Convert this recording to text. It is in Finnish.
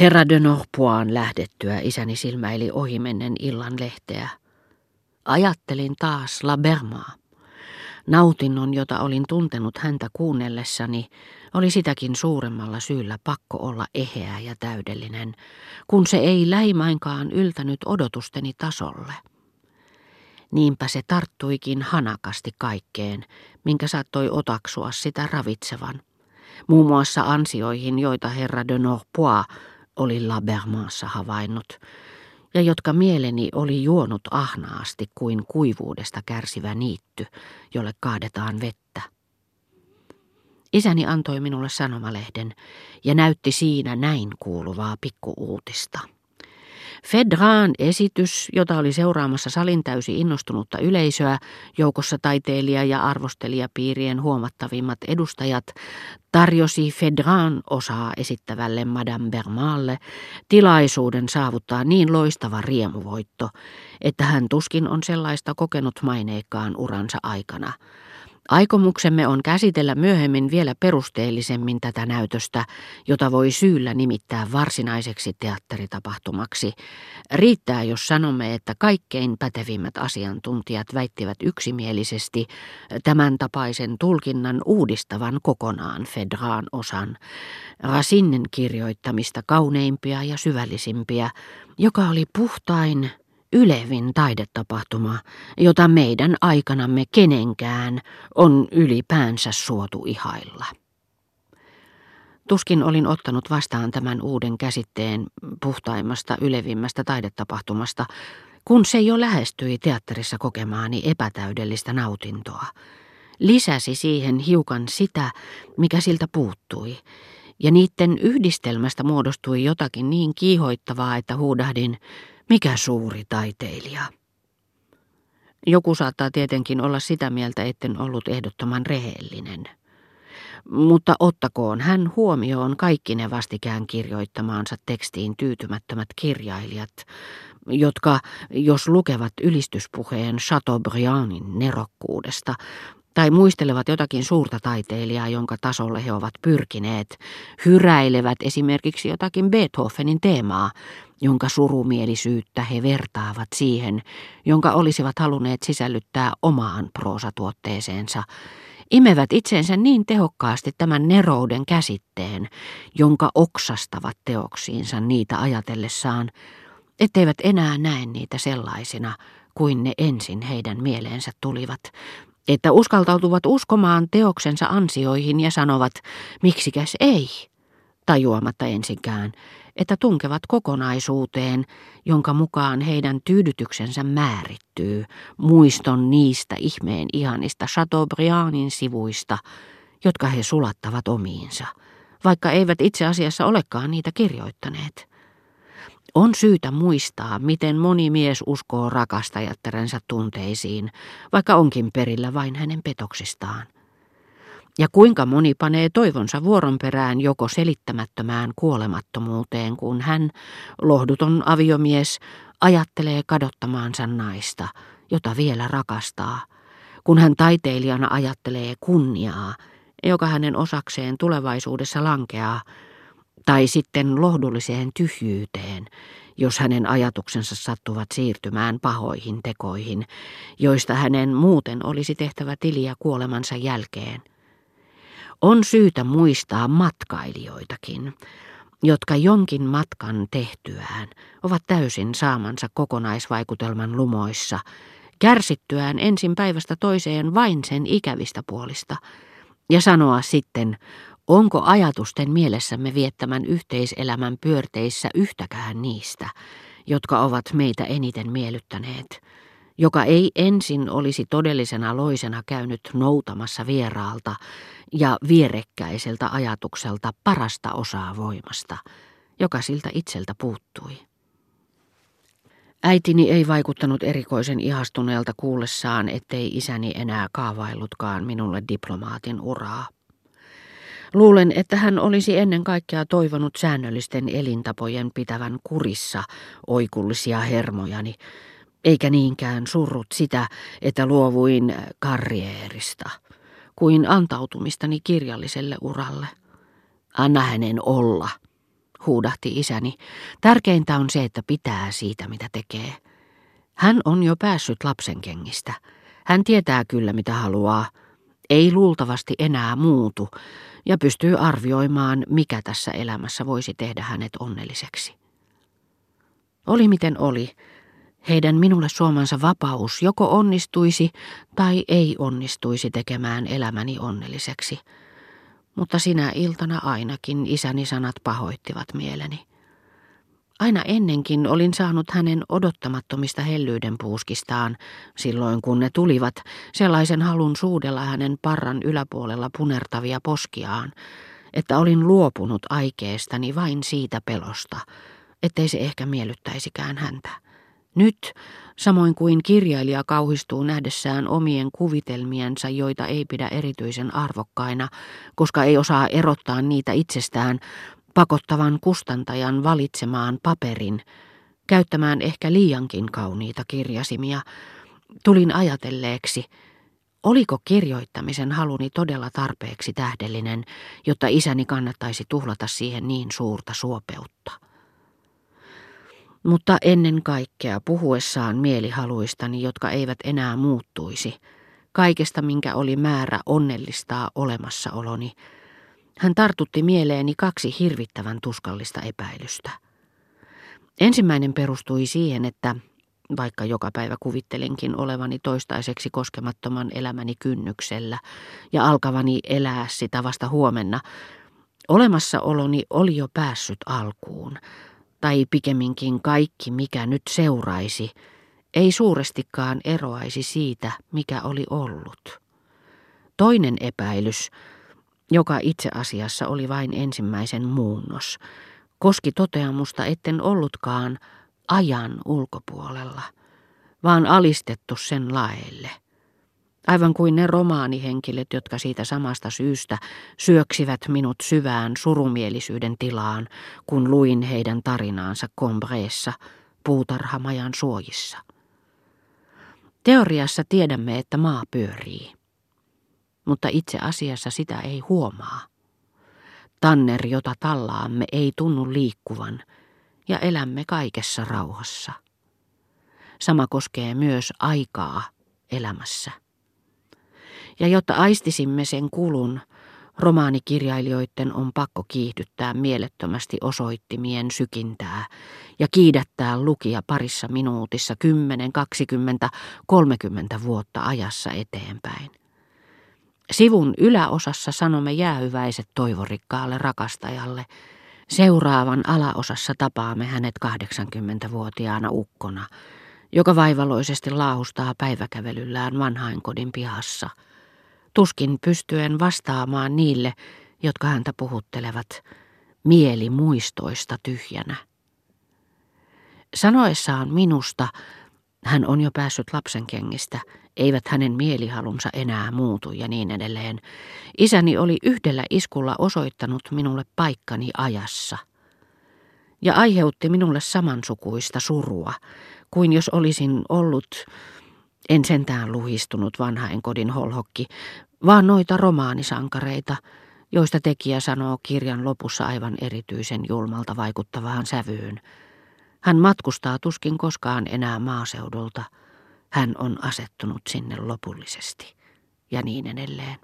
Herra de Norpoin lähdettyä isäni silmäili ohimennen illan lehteä. Ajattelin taas La Bermaa. Nautinnon, jota olin tuntenut häntä kuunnellessani, oli sitäkin suuremmalla syyllä pakko olla eheä ja täydellinen, kun se ei lähimainkaan yltänyt odotusteni tasolle. Niinpä se tarttuikin hanakasti kaikkeen, minkä saattoi otaksua sitä ravitsevan. Muun muassa ansioihin, joita herra de Norpois oli Labermaassa havainnut, ja jotka mieleni oli juonut ahnaasti kuin kuivuudesta kärsivä niitty, jolle kaadetaan vettä. Isäni antoi minulle sanomalehden ja näytti siinä näin kuuluvaa pikkuuutista. Fedraan esitys, jota oli seuraamassa salin täysi innostunutta yleisöä, joukossa taiteilija- ja arvostelijapiirien huomattavimmat edustajat, tarjosi Fedraan osaa esittävälle Madame Bermaalle tilaisuuden saavuttaa niin loistava riemuvoitto, että hän tuskin on sellaista kokenut maineikkaan uransa aikana – Aikomuksemme on käsitellä myöhemmin vielä perusteellisemmin tätä näytöstä, jota voi syyllä nimittää varsinaiseksi teatteritapahtumaksi. Riittää, jos sanomme, että kaikkein pätevimmät asiantuntijat väittivät yksimielisesti tämän tapaisen tulkinnan uudistavan kokonaan Fedraan osan, Rasinnen kirjoittamista kauneimpia ja syvällisimpiä, joka oli puhtain, ylevin taidetapahtuma, jota meidän aikanamme kenenkään on ylipäänsä suotu ihailla. Tuskin olin ottanut vastaan tämän uuden käsitteen puhtaimmasta, ylevimmästä taidetapahtumasta, kun se jo lähestyi teatterissa kokemaani epätäydellistä nautintoa. Lisäsi siihen hiukan sitä, mikä siltä puuttui, ja niiden yhdistelmästä muodostui jotakin niin kiihoittavaa, että huudahdin, mikä suuri taiteilija. Joku saattaa tietenkin olla sitä mieltä, etten ollut ehdottoman rehellinen. Mutta ottakoon hän huomioon kaikki ne vastikään kirjoittamaansa tekstiin tyytymättömät kirjailijat, jotka, jos lukevat ylistyspuheen Chateaubriandin nerokkuudesta, tai muistelevat jotakin suurta taiteilijaa, jonka tasolle he ovat pyrkineet, hyräilevät esimerkiksi jotakin Beethovenin teemaa, jonka surumielisyyttä he vertaavat siihen, jonka olisivat halunneet sisällyttää omaan proosatuotteeseensa, imevät itseensä niin tehokkaasti tämän nerouden käsitteen, jonka oksastavat teoksiinsa niitä ajatellessaan, etteivät enää näe niitä sellaisina kuin ne ensin heidän mieleensä tulivat, että uskaltautuvat uskomaan teoksensa ansioihin ja sanovat, miksikäs ei, tajuamatta ensinkään, että tunkevat kokonaisuuteen, jonka mukaan heidän tyydytyksensä määrittyy muiston niistä ihmeen ihanista Chateaubriandin sivuista, jotka he sulattavat omiinsa, vaikka eivät itse asiassa olekaan niitä kirjoittaneet. On syytä muistaa, miten moni mies uskoo rakastajattarensa tunteisiin, vaikka onkin perillä vain hänen petoksistaan. Ja kuinka moni panee toivonsa vuoron perään joko selittämättömään kuolemattomuuteen, kun hän, lohduton aviomies, ajattelee kadottamaansa naista, jota vielä rakastaa, kun hän taiteilijana ajattelee kunniaa, joka hänen osakseen tulevaisuudessa lankeaa, tai sitten lohdulliseen tyhjyyteen, jos hänen ajatuksensa sattuvat siirtymään pahoihin tekoihin, joista hänen muuten olisi tehtävä tiliä kuolemansa jälkeen. On syytä muistaa matkailijoitakin, jotka jonkin matkan tehtyään ovat täysin saamansa kokonaisvaikutelman lumoissa, kärsittyään ensin päivästä toiseen vain sen ikävistä puolista, ja sanoa sitten Onko ajatusten mielessämme viettämän yhteiselämän pyörteissä yhtäkään niistä, jotka ovat meitä eniten miellyttäneet, joka ei ensin olisi todellisena loisena käynyt noutamassa vieraalta ja vierekkäiseltä ajatukselta parasta osaa voimasta, joka siltä itseltä puuttui. Äitini ei vaikuttanut erikoisen ihastuneelta kuullessaan, ettei isäni enää kaavaillutkaan minulle diplomaatin uraa. Luulen, että hän olisi ennen kaikkea toivonut säännöllisten elintapojen pitävän kurissa oikullisia hermojani, eikä niinkään surrut sitä, että luovuin karrierista, kuin antautumistani kirjalliselle uralle. Anna hänen olla, huudahti isäni. Tärkeintä on se, että pitää siitä, mitä tekee. Hän on jo päässyt lapsen kengistä. Hän tietää kyllä, mitä haluaa. Ei luultavasti enää muutu ja pystyy arvioimaan, mikä tässä elämässä voisi tehdä hänet onnelliseksi. Oli miten oli. Heidän minulle suomansa vapaus joko onnistuisi tai ei onnistuisi tekemään elämäni onnelliseksi. Mutta sinä iltana ainakin isäni sanat pahoittivat mieleni. Aina ennenkin olin saanut hänen odottamattomista hellyyden puuskistaan, silloin kun ne tulivat, sellaisen halun suudella hänen parran yläpuolella punertavia poskiaan, että olin luopunut aikeestani vain siitä pelosta, ettei se ehkä miellyttäisikään häntä. Nyt, samoin kuin kirjailija kauhistuu nähdessään omien kuvitelmiensa, joita ei pidä erityisen arvokkaina, koska ei osaa erottaa niitä itsestään, pakottavan kustantajan valitsemaan paperin, käyttämään ehkä liiankin kauniita kirjasimia, tulin ajatelleeksi, oliko kirjoittamisen haluni todella tarpeeksi tähdellinen, jotta isäni kannattaisi tuhlata siihen niin suurta suopeutta. Mutta ennen kaikkea puhuessaan mielihaluistani, jotka eivät enää muuttuisi, kaikesta minkä oli määrä onnellistaa olemassaoloni, hän tartutti mieleeni kaksi hirvittävän tuskallista epäilystä. Ensimmäinen perustui siihen, että vaikka joka päivä kuvittelinkin olevani toistaiseksi koskemattoman elämäni kynnyksellä ja alkavani elää sitä vasta huomenna, olemassaoloni oli jo päässyt alkuun, tai pikemminkin kaikki, mikä nyt seuraisi, ei suurestikaan eroaisi siitä, mikä oli ollut. Toinen epäilys joka itse asiassa oli vain ensimmäisen muunnos, koski toteamusta, etten ollutkaan ajan ulkopuolella, vaan alistettu sen laelle. Aivan kuin ne romaanihenkilöt, jotka siitä samasta syystä syöksivät minut syvään surumielisyyden tilaan, kun luin heidän tarinaansa Combreessa, puutarhamajan suojissa. Teoriassa tiedämme, että maa pyörii mutta itse asiassa sitä ei huomaa. Tanner, jota tallaamme, ei tunnu liikkuvan, ja elämme kaikessa rauhassa. Sama koskee myös aikaa elämässä. Ja jotta aistisimme sen kulun, romaanikirjailijoiden on pakko kiihdyttää mielettömästi osoittimien sykintää ja kiidättää lukia parissa minuutissa 10, 20, 30 vuotta ajassa eteenpäin. Sivun yläosassa sanomme jäähyväiset toivorikkaalle rakastajalle. Seuraavan alaosassa tapaamme hänet 80-vuotiaana ukkona, joka vaivaloisesti laahustaa päiväkävelyllään vanhainkodin pihassa. Tuskin pystyen vastaamaan niille, jotka häntä puhuttelevat, mieli muistoista tyhjänä. Sanoessaan minusta, hän on jo päässyt lapsen kengistä, eivät hänen mielihalunsa enää muutu ja niin edelleen. Isäni oli yhdellä iskulla osoittanut minulle paikkani ajassa. Ja aiheutti minulle samansukuista surua, kuin jos olisin ollut, en sentään luhistunut vanhain kodin holhokki, vaan noita romaanisankareita, joista tekijä sanoo kirjan lopussa aivan erityisen julmalta vaikuttavaan sävyyn. Hän matkustaa tuskin koskaan enää maaseudulta – hän on asettunut sinne lopullisesti ja niin edelleen.